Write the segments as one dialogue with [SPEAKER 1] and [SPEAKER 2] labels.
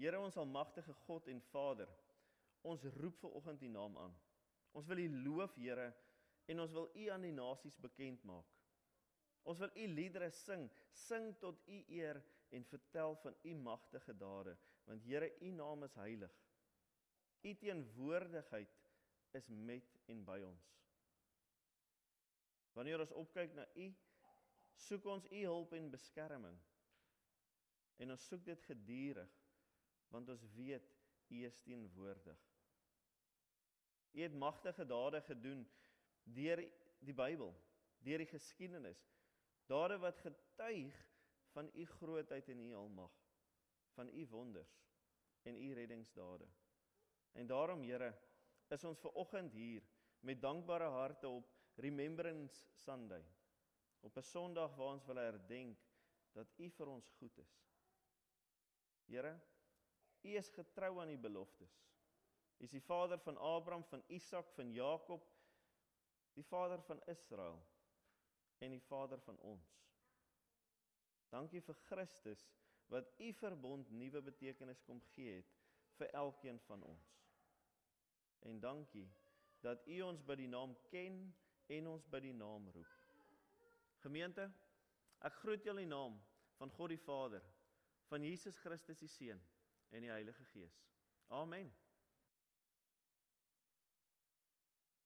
[SPEAKER 1] Here ons almagtige God en Vader, ons roep ver oggend U naam aan. Ons wil U loof, Here, en ons wil U aan die nasies bekend maak. Ons wil U liedere sing, sing tot U eer en vertel van U magtige dade, want Here, U naam is heilig. U teenwoordigheid is met en by ons. Wanneer ons opkyk na U, soek ons U hulp en beskerming. En ons soek dit gedurig want ons weet U is teenwoordig. U het magtige dade gedoen deur die Bybel, deur die geskiedenis. Dade wat getuig van u grootheid en u almag, van u wonders en u reddingsdade. En daarom Here, is ons ver oggend hier met dankbare harte op Remembrance Sunday. Op 'n Sondag waar ons wil herdenk dat U vir ons goed is. Here, U is getrou aan U beloftes. U is die Vader van Abraham, van Isak, van Jakob, die Vader van Israel en die Vader van ons. Dankie vir Christus wat U verbond nuwe betekenis kom gee het vir elkeen van ons. En dankie dat U ons by die naam ken en ons by die naam roep. Gemeente, ek groet julle in die naam van God die Vader, van Jesus Christus die Seun en die Heilige Gees. Amen.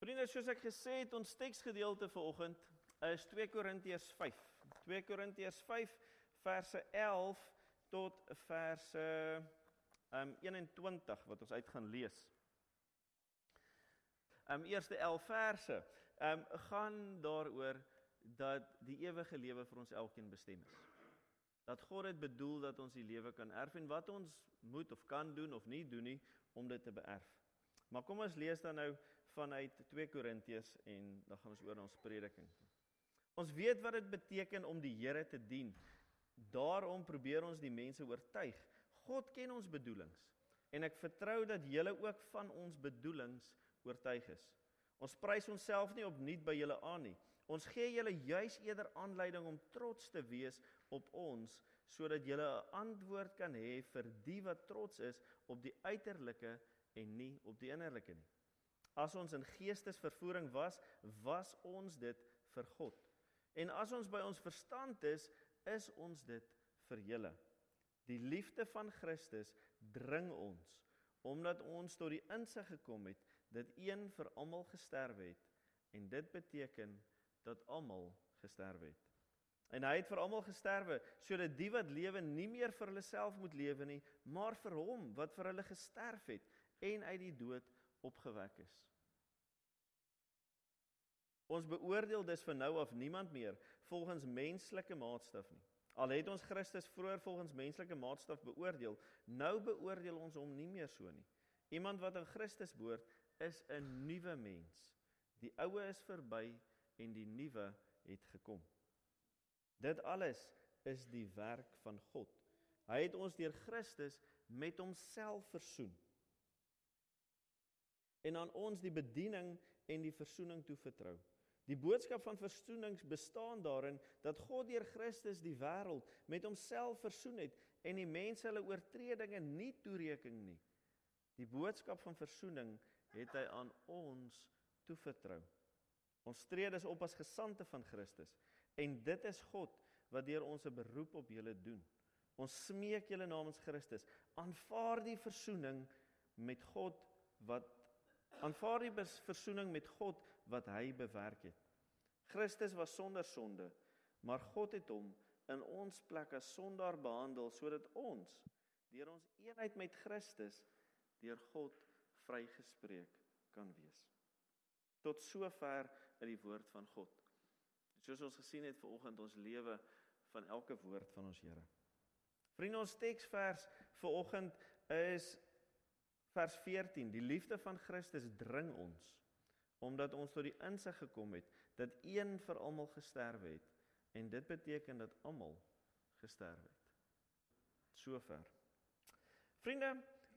[SPEAKER 1] Vriende, soos ek gesê het, ons teksgedeelte vir oggend is 2 Korintiërs 5. 2 Korintiërs 5 verse 11 tot verse um 21 wat ons uit gaan lees um eerste 11 verse um gaan daaroor dat die ewige lewe vir ons elkeen bestem is. Dat God het bedoel dat ons die lewe kan erf en wat ons moet of kan doen of nie doen nie om dit te beerf. Maar kom ons lees dan nou vanuit 2 Korintiërs en dan gaan ons oor na ons prediking. Ons weet wat dit beteken om die Here te dien. Daarom probeer ons die mense oortuig. God ken ons bedoelings en ek vertrou dat julle ook van ons bedoelings oortuig is. Ons prys onsself nie opnuut by julle aan nie. Ons gee julle juis eerder aanleiding om trots te wees op ons sodat julle 'n antwoord kan hê vir die wat trots is op die uiterlike en nie op die innerlike nie. As ons in geestesvervoering was, was ons dit vir God. En as ons by ons verstand is, is ons dit vir julle. Die liefde van Christus dring ons omdat ons tot die insig gekom het dat een vir almal gesterf het en dit beteken dat almal gesterf het. En hy het vir almal gesterwe sodat die wat lewe nie meer vir hulle self moet lewe nie, maar vir hom wat vir hulle gesterf het en uit die dood opgewek is. Ons beoordeel dus van nou af niemand meer volgens menslike maatstaf nie. Al het ons Christus vroeër volgens menslike maatstaf beoordeel, nou beoordeel ons hom nie meer so nie. Iemand wat aan Christus behoort, is 'n nuwe mens. Die ou is verby en die nuwe het gekom. Dit alles is die werk van God. Hy het ons deur Christus met homself versoen. En aan ons die bediening en die versoening toevertrou. Die boodskap van versoening bestaan daarin dat God deur Christus die wêreld met homself versoen het en die mense hulle oortredinge nie toereken nie. Die boodskap van versoening het hy aan ons toevertrou. Ons tree dus op as gesande van Christus en dit is God wat deur ons 'n beroep op julle doen. Ons smeek julle namens Christus, aanvaar die versoening met God wat aanvaar die versoening met God wat hy bewerk het. Christus was sonder sonde, maar God het hom in ons plek as sondaar behandel sodat ons deur ons eenheid met Christus deur God vrygespreek kan wees. Tot sover uit die woord van God. Soos ons gesien het vanoggend ons lewe van elke woord van ons Here. Vriende ons teksvers vanoggend is Vers 14: Die liefde van Christus dring ons omdat ons tot die insig gekom het dat een vir almal gesterf het en dit beteken dat almal gesterf het. Sover. Vriende,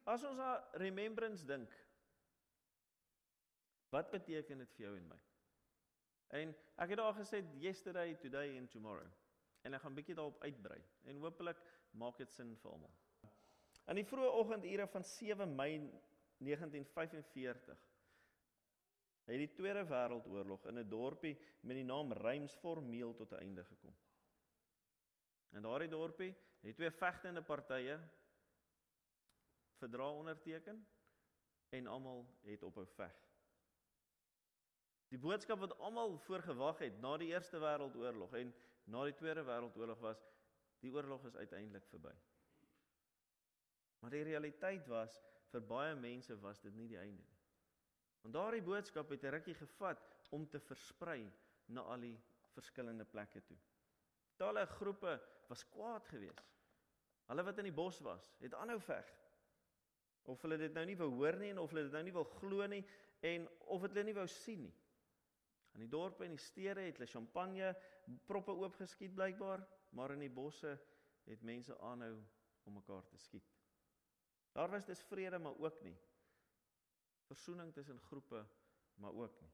[SPEAKER 1] as ons aan remembrance dink, wat beteken dit vir jou en my? En ek het al gesê yesterday, today and tomorrow. En ek gaan bietjie daarop uitbrei en hopelik maak dit sin vir almal. In die vroeë oggendure van 7 Mei 1945 het die Tweede Wêreldoorlog in 'n dorpie met die naam Reims formeel tot 'n einde gekom. In daardie dorpie het twee vegtende partye verdrag onderteken en almal het ophou veg. Die boodskap wat almal voorgewag het na die Eerste Wêreldoorlog en na die Tweede Wêreldoorlog was die oorlog is uiteindelik verby. Maar die realiteit was vir baie mense was dit nie die einde nie. Want daardie boodskap het 'n rukkie gevat om te versprei na al die verskillende plekke toe. Talle groepe was kwaad geweest. Hulle wat in die bos was, het aanhou veg. Of hulle dit nou nie wou hoor nie en of hulle dit nou nie wou glo nie en of hulle nie wou sien nie. In die dorpe en die stede het hulle champagne proppe oopgeskiet blykbaar, maar in die bosse het mense aanhou om mekaar te skiet. Daar was dis vrede maar ook nie. Versoening tussen groepe maar ook nie.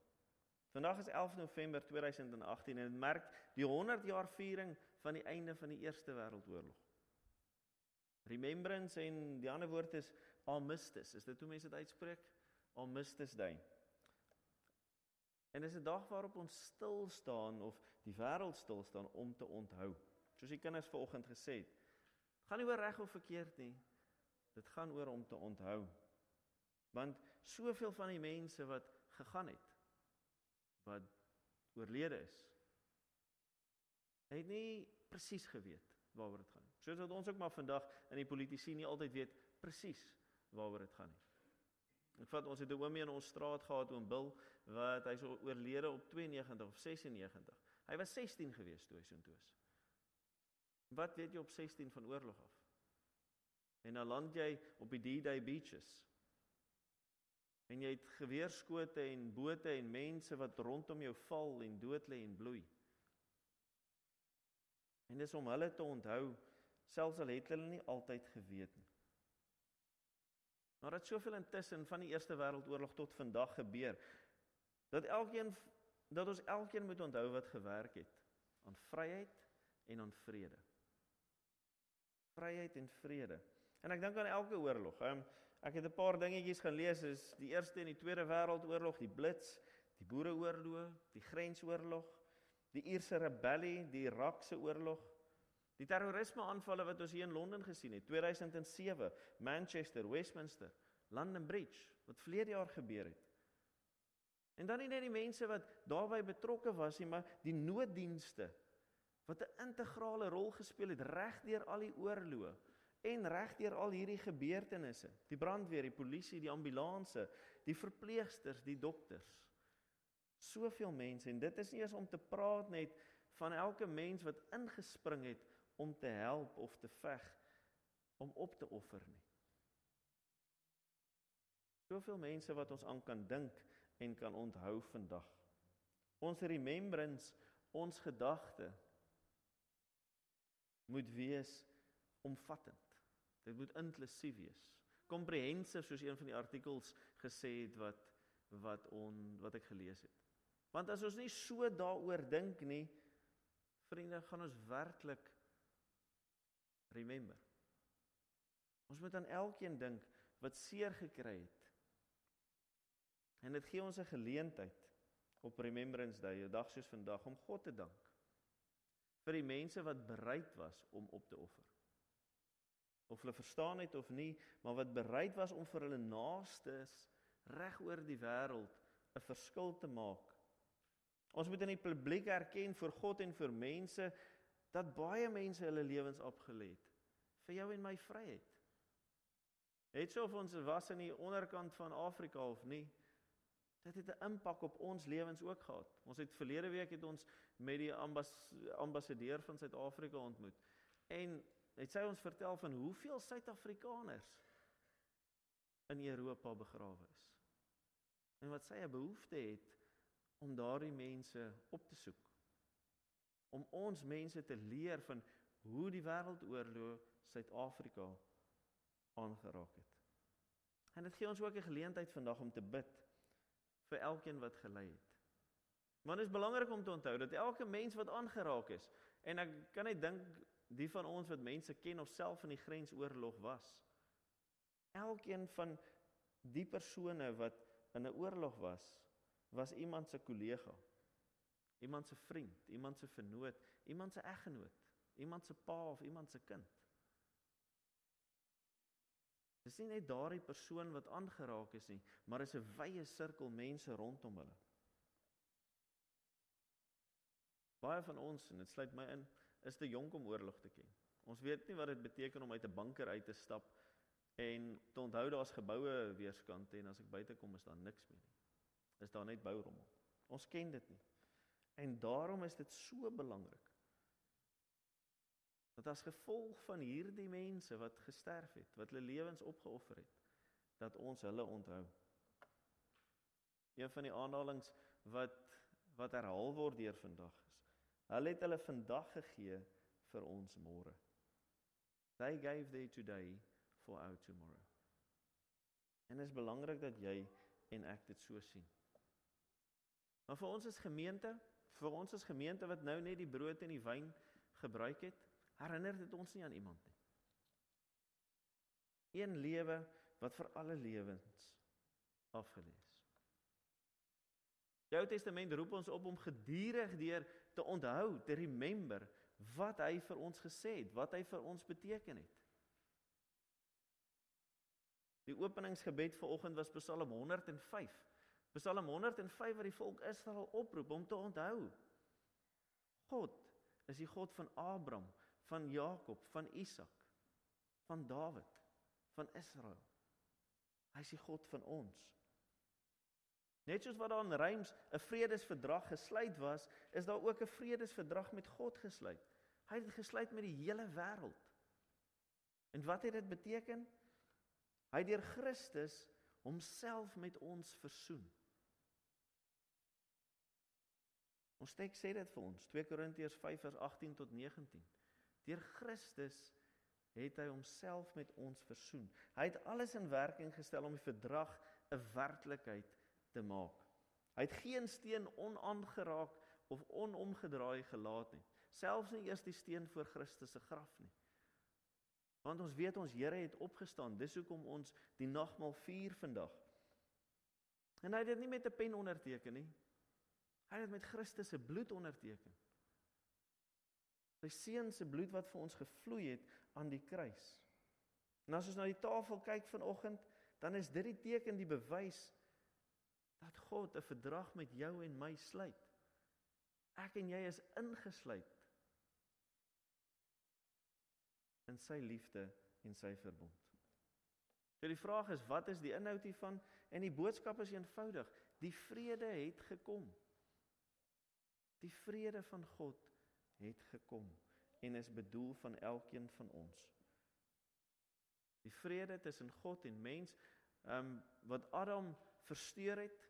[SPEAKER 1] Vandag is 11 November 2018 en dit merk die 100 jaar viering van die einde van die Eerste Wêreldoorlog. Remembrance en die ander woord is Armistice. Is dit hoe mense dit uitspreek? Armistice Day. En dis 'n dag waarop ons stil staan of die wêreld stil staan om te onthou. Soos die kinders vanoggend gesê het. Gaan nie oor reg of verkeerd nie. Dit gaan oor om te onthou. Want soveel van die mense wat gegaan het wat oorlede is het nie presies geweet waaroor dit gaan nie. Soos wat ons ook maar vandag in die politici nie altyd weet presies waaroor dit gaan nie. Ek vat ons het 'n oomie in ons straat gehad oom Bill wat hy's oorlede op 92 of 96. Hy was 16 gewees toe hy so intoe is. Wat weet jy op 16 van oorlog af? En dan land jy op die D-Day beaches. En jy het geweerskote en bote en mense wat rondom jou val en dood lê en bloei. En dis om hulle te onthou, selfs al het hulle nie altyd geweet nie. Maar dit soveel intussen van die Eerste Wêreldoorlog tot vandag gebeur dat elkeen dat ons elkeen moet onthou wat gewerk het aan vryheid en aan vrede. Vryheid en vrede. En ek dink aan elke oorlog. Ek het 'n paar dingetjies gaan lees is die Eerste en die Tweede Wêreldoorlog, die Blitz, die Boereoorlog, die Grensoorlog, die Ierse rebellie, die Irakse oorlog, die terrorisme aanvalle wat ons hier in Londen gesien het 2007, Manchester, Westminster, London Bridge wat verlede jaar gebeur het. En dan nie net die mense wat daarbey betrokke was nie, maar die nooddienste wat 'n integrale rol gespeel het regdeur al die oorloë en regdeur al hierdie gebeurtenisse. Die brandweer, die polisie, die ambulanse, die verpleegsters, die dokters. Soveel mense en dit is nie eens om te praat net van elke mens wat ingespring het om te help of te veg om op te offer nie. Soveel mense wat ons aan kan dink en kan onthou vandag. Ons remembrance, ons gedagte moet wees omvattend. Dit moet inklusief wees. Comprehensive soos een van die artikels gesê het wat wat on wat ek gelees het. Want as ons nie so daaroor dink nie, vriende, gaan ons werklik remember. Ons moet aan elkeen dink wat seer gekry het. En dit gee ons 'n geleentheid op Remembrance Day, 'n dag soos vandag om God te dank vir die mense wat bereid was om op te offer of hulle verstaan het of nie, maar wat bereid was om vir hulle naastes reg oor die wêreld 'n verskil te maak. Ons moet in die publiek erken vir God en vir mense dat baie mense hulle lewens opgelê het vir jou en my vryheid. Het so of ons was in die onderkant van Afrika of nie, dit het 'n impak op ons lewens ook gehad. Ons het verlede week het ons met die ambas, ambassadeur van Suid-Afrika ontmoet. En het sy ons vertel van hoeveel Suid-Afrikaners in Europa begrawe is. En wat sy 'n behoefte het om daardie mense op te soek. Om ons mense te leer van hoe die wêreldoorlog Suid-Afrika aangeraak het. En dit gee ons ook 'n geleentheid vandag om te bid vir elkeen wat gelei het. Want dit is belangrik om te onthou dat elke mens wat aangeraak is en ek kan net dink die van ons wat mense ken of self in die grensoorlog was Elkeen van die persone wat in 'n oorlog was, was iemand se kollega. Iemand se vriend, iemand se vernoot, iemand se eggenoot, iemand se pa of iemand se kind. Dis nie net daardie persoon wat aangeraak is nie, maar is 'n wye sirkel mense rondom hulle. Baie van ons en dit sluit my in, is te jonk om oorlog te ken. Ons weet nie wat dit beteken om uit 'n bunker uit te stap en te onthou daar's geboue weerskante en as ek buite kom is daar niks meer nie. Is daar net bourommel. Ons ken dit nie. En daarom is dit so belangrik dat as gevolg van hierdie mense wat gesterf het, wat hulle lewens opgeoffer het, dat ons hulle onthou. Een van die aanhalinge wat wat herhaal word deur vandag is. Hulle het hulle vandag gegee vir ons môre. They gave their today for our tomorrow. En dit is belangrik dat jy en ek dit so sien. Maar vir ons as gemeente, vir ons as gemeente wat nou net die brood en die wyn gebruik het, herinner dit ons nie aan iemand nie. Een lewe wat vir alle lewens afgelê is. Die Ou Testament roep ons op om gedurig deur te onthou, te remember wat hy vir ons gesê het, wat hy vir ons beteken het. Die openingsgebed vanoggend was Psalm 105. Psalm 105 wat die volk Israel oproep om te onthou. God is die God van Abraham, van Jakob, van Isak, van Dawid, van Israel. Hy is die God van ons. Net soos wat daar in Reims 'n vredesverdrag gesluit was, is daar ook 'n vredesverdrag met God gesluit. Hy het gesluit met die hele wêreld. En wat het dit beteken? Hy het deur Christus homself met ons versoen. Ons teks sê dit vir ons, 2 Korintiërs 5 vers 18 tot 19. Deur Christus het hy homself met ons versoen. Hy het alles in werking gestel om die verdrag 'n werklikheid te maak. Hy het geen steen onaangeraak of onomgedraai gelaat nie, selfs nie eers die steen voor Christus se graf nie. Want ons weet ons Here het opgestaan. Dis hoekom ons die nagmaal vier vandag. En hy het dit nie met 'n pen onderteken nie. Hy het dit met Christus se bloed onderteken. Sy seun se bloed wat vir ons gevloei het aan die kruis. En as ons na die tafel kyk vanoggend, dan is dit die teken, die bewys dat God 'n verdrag met jou en my sluit. Ek en jy is ingesluit in sy liefde en sy verbond. So die vraag is wat is die inhoud hiervan? En die boodskap is eenvoudig. Die vrede het gekom. Die vrede van God het gekom en is bedoel van elkeen van ons. Die vrede tussen God en mens, ehm um, wat Adam versteur het,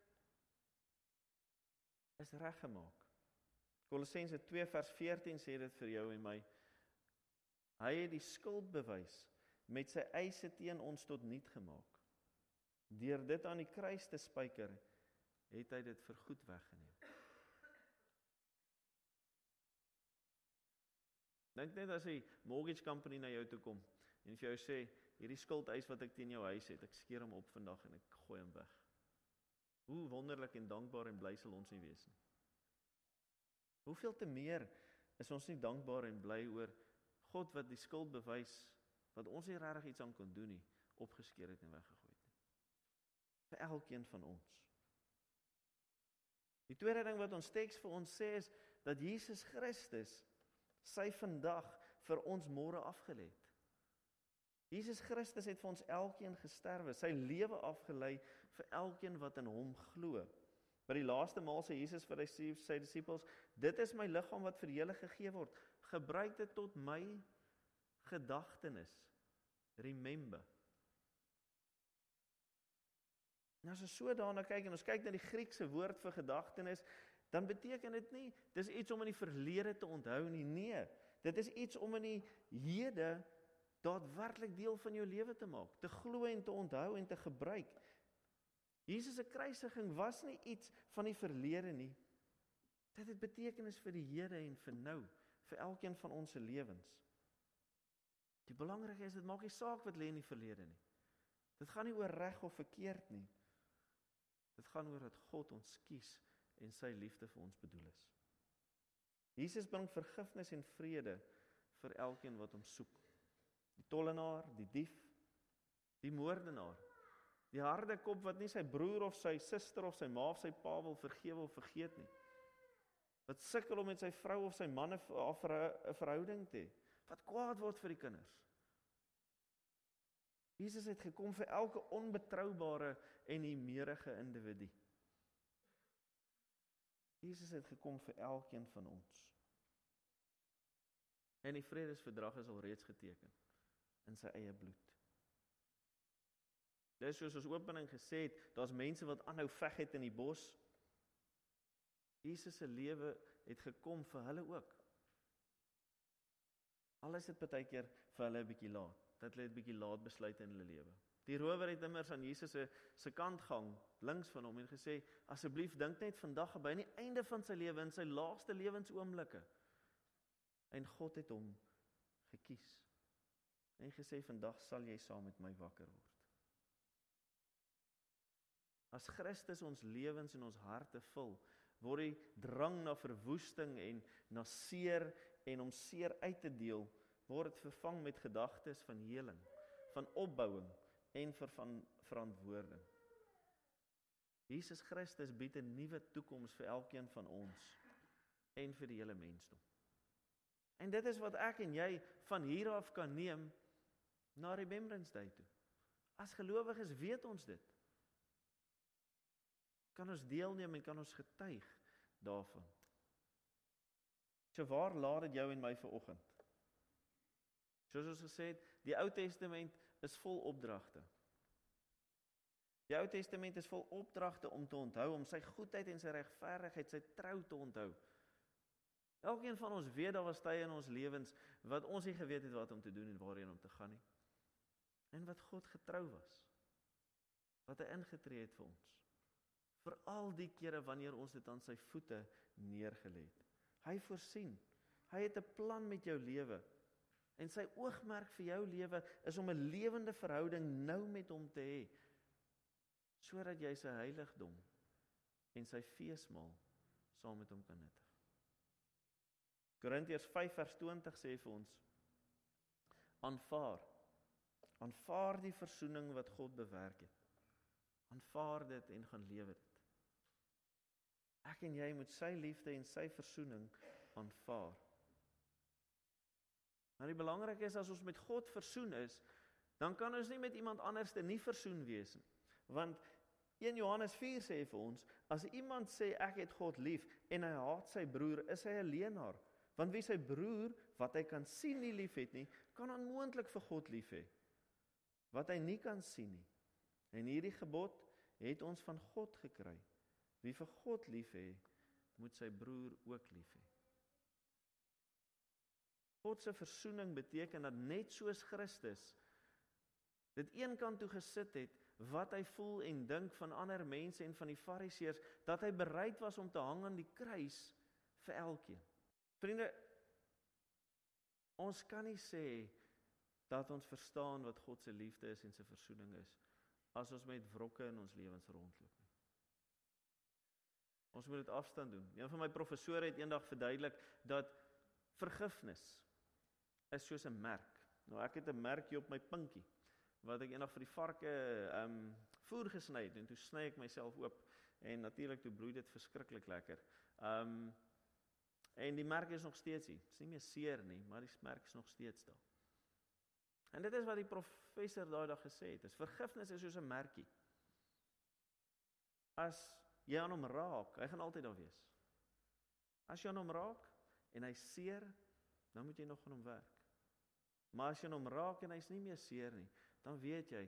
[SPEAKER 1] is reggemaak. Kolossense 2 vers 14 sê dit vir jou en my. Hy het die skuld bewys met sy eise teen ons tot niet gemaak. Deur dit aan die kruis te spyker, het hy dit vir goed weggeneem. Dink net as 'n mortgage company na jou toe kom en vir jou sê hierdie skuldeis wat ek teen jou huis het, ek skeer hom op vandag en ek gooi hom weg. Hoe wonderlik en dankbaar en bly sal ons nie wees nie. Hoeveel te meer is ons nie dankbaar en bly oor God wat die skuld bewys wat ons nie regtig iets aan kon doen nie, opgeskeer het en weggegooi het nie. Vir elkeen van ons. Die tweede ding wat ons teks vir ons sê is dat Jesus Christus sy vandag vir ons môre afgelê het. Jesus Christus het vir ons elkeen gesterwe, sy lewe afgelê vir elkeen wat in hom glo. By die laaste maal sê Jesus vir sy disippels, dit is my liggaam wat vir julle gegee word gebruik dit tot my gedagtenis. Remember. Nou as ons so daarna kyk en ons kyk na die Griekse woord vir gedagtenis, dan beteken dit nie dis iets om in die verlede te onthou nie. Nee, dit is iets om in die hede daadwerklik deel van jou lewe te maak, te glo en te onthou en te gebruik. Jesus se kruisiging was nie iets van die verlede nie. Dit het betekenis vir die hede en vir nou vir elkeen van ons se lewens. Die belangrike is dit maak nie saak wat lê in die verlede nie. Dit gaan nie oor reg of verkeerd nie. Dit gaan oor dat God ons kies en sy liefde vir ons bedoel is. Jesus bring vergifnis en vrede vir elkeen wat hom soek. Die tollenaar, die dief, die moordenaar, die harde kop wat nie sy broer of sy suster of sy ma of sy pa wil vergewe of vergeet nie. Wat sukkel om met sy vrou of sy man 'n verhouding te hê. Wat kwaad word vir die kinders. Jesus het gekom vir elke onbetroubare en hemierige individu. Jesus het gekom vir elkeen van ons. En die vredesverdrag is al reeds geteken in sy eie bloed. Dis soos ons opening gesê het, daar's mense wat aanhou veg het in die bos. Jesus se lewe het gekom vir hulle ook. Al is dit baie keer vir hulle 'n bietjie laat dat hulle 'n bietjie laat besluit in hulle lewe. Die rower het immers aan Jesus se se kant gang links van hom en gesê asseblief dink net vandag by die einde van sy lewe in sy laaste lewensoomblikke. En God het hom gekies. En gesê vandag sal jy saam met my wakker word. As Christus ons lewens en ons harte vul, word die drang na verwoesting en na seer en om seer uit te deel word dit vervang met gedagtes van heling, van opbouing en vir van verantwoording. Jesus Christus bied 'n nuwe toekoms vir elkeen van ons en vir die hele mensdom. En dit is wat ek en jy van hier af kan neem na Remembrance Day toe. As gelowiges weet ons dit. Kan ons deelneem en kan ons getuig daarvan. So waar laat dit jou en my ver oggend? Soos ons gesê het, die Ou Testament is vol opdragte. Die Ou Testament is vol opdragte om te onthou om sy goedheid en sy regverdigheid, sy trou te onthou. Elkeen van ons weet daar was tye in ons lewens wat ons nie geweet het wat om te doen en waarheen om te gaan nie. En wat God getrou was. Wat hy ingetree het vir ons. Vir al die kere wanneer ons dit aan sy voete neergelê het. Hy voorsien. Hy het 'n plan met jou lewe. En sy oogmerk vir jou lewe is om 'n lewende verhouding nou met hom te hê sodat jy sy heiligdom en sy feesmaal saam met hom kan nuttig. Korintiërs 5 vers 20 sê vir ons: Aanvaar. Aanvaar die verzoening wat God bewerk het. Aanvaar dit en gaan lewe dit. Ek en jy moet sy liefde en sy verzoening aanvaar. Maar die belangrike is as ons met God versoen is, dan kan ons nie met iemand anders te nie versoen wees nie. Want 1 Johannes 4 sê vir ons, as iemand sê ek het God lief en hy haat sy broer, is hy 'n leienaar. Want wie sy broer wat hy kan sien nie liefhet nie, kan onmoontlik vir God lief hê. Wat hy nie kan sien nie. En hierdie gebod het ons van God gekry. Wie vir God lief hê, moet sy broer ook lief hê. God se verzoening beteken dat net soos Christus dit een kant toe gesit het wat hy voel en dink van ander mense en van die fariseërs dat hy bereid was om te hang aan die kruis vir elkeen. Vriende, ons kan nie sê dat ons verstaan wat God se liefde is en sy verzoening is as ons met wrokke in ons lewens rondloop nie. Ons moet dit afstand doen. Een van my professore het eendag verduidelik dat vergifnis is soos 'n merk. Nou ek het 'n merkie op my pinkie wat ek eendag vir die varke ehm um, voer gesny het en toe sny ek myself oop en natuurlik toe bloei dit verskriklik lekker. Ehm um, en die merk is nog steeds hier. Dit is nie meer seer nie, maar die merk is nog steeds daar. En dit is wat die professor daai dag gesê het. Is vergifnis is soos 'n merkie. As jy aan hom raak, hy gaan altyd daar wees. As jy aan hom raak en hy seer, dan moet jy nog aan hom werk. Maar as jy hom raak en hy's nie meer seer nie, dan weet jy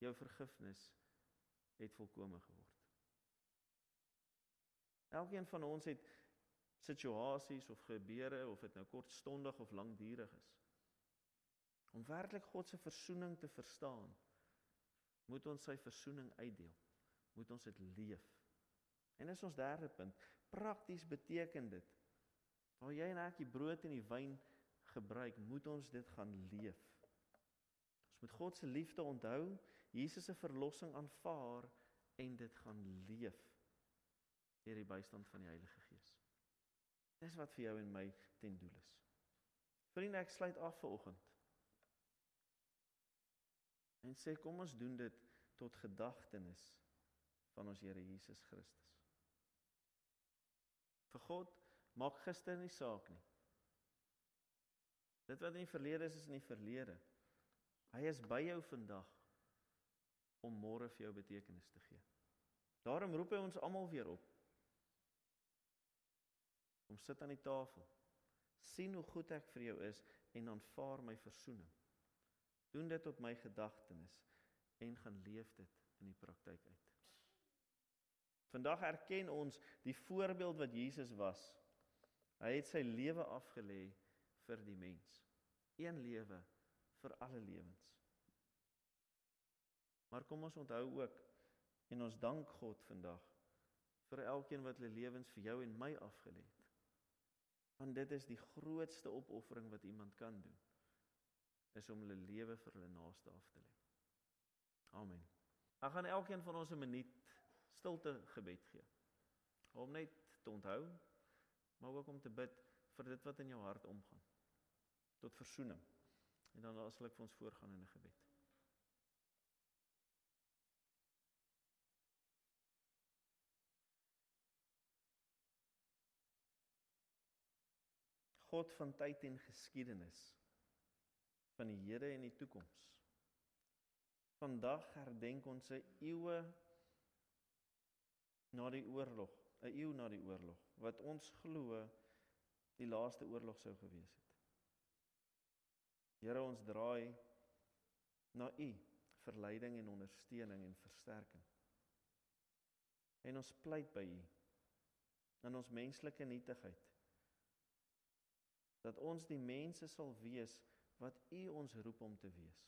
[SPEAKER 1] jou vergifnis het volkome geword. Elkeen van ons het situasies of gebeure of dit nou kortstondig of lankdurig is. Om werklik God se verzoening te verstaan, moet ons sy verzoening uitdeel. Moet ons dit leef. En dis ons derde punt. Prakties beteken dit waar jy en ek die brood en die wyn gebruik, moet ons dit gaan leef. Ons moet God se liefde onthou, Jesus se verlossing aanvaar en dit gaan leef deur die bystand van die Heilige Gees. Dis wat vir jou en my ten doel is. Vriende, ek sluit af vir oggend. En sê kom ons doen dit tot gedagtenis van ons Here Jesus Christus. Vir God maak gister nie saak nie. Dit wat in die verlede is, is in die verlede. Hy is by jou vandag om môre vir jou betekenis te gee. Daarom roep hy ons almal weer op. Kom sit aan die tafel. sien hoe goed ek vir jou is en aanvaar my verzoening. Doen dit op my gedagtenis en gaan leef dit in die praktyk uit. Vandag erken ons die voorbeeld wat Jesus was. Hy het sy lewe afgelê vir die mens. Een lewe vir alle lewens. Maar kom ons onthou ook en ons dank God vandag vir elkeen wat hulle lewens vir jou en my afgelê het. Want dit is die grootste opoffering wat iemand kan doen is om hulle lewe vir hulle naaste af te lê. Amen. Ek gaan elkeen van ons 'n minuut stilte gebed gee. Om net te onthou, maar ook om te bid vir dit wat in jou hart omgaan. Tot verzoening. En dan sal ek vir ons voorgaan in 'n gebed. God van tyd en geskiedenis van die hede en die toekoms. Vandag herdenk ons 'n eeue na die oorlog, 'n eeu na die oorlog wat ons glo die laaste oorlog sou gewees het. Here ons draai na U vir leiding en ondersteuning en versterking. En ons pleit by U in ons menslike nietigheid dat ons die mense sal wees wat U ons roep om te wees.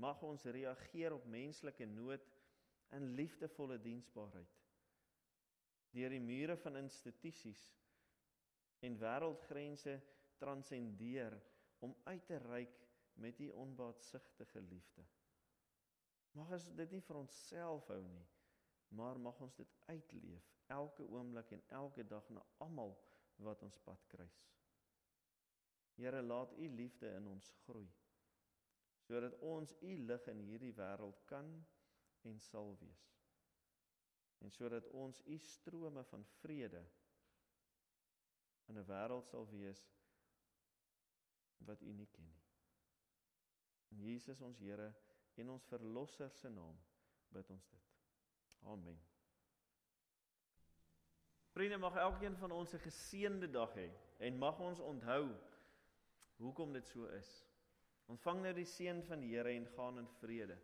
[SPEAKER 1] Mag ons reageer op menslike nood in liefdevolle diensbaarheid. Deur die mure van institusies en wêreldgrense transcendeer om uit te reik met U onbaatsigtige liefde. Mag ons dit nie vir onsself hou nie, maar mag ons dit uitleef elke oomblik en elke dag na almal wat ons pad kruis. Here laat u liefde in ons groei sodat ons u lig in hierdie wêreld kan en sal wees. En sodat ons u strome van vrede in 'n wêreld sal wees wat u nie ken nie. In Jesus ons Here en ons verlosser se naam bid ons dit. Amen. Vriende, mag elkeen van ons 'n geseënde dag hê en mag ons onthou hoekom dit so is. Ontvang nou die seën van die Here en gaan in vrede.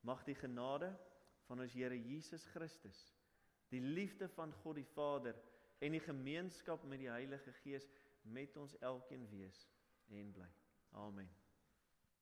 [SPEAKER 1] Mag die genade van ons Here Jesus Christus, die liefde van God die Vader en die gemeenskap met die Heilige Gees met ons elkeen wees en bly. Amen.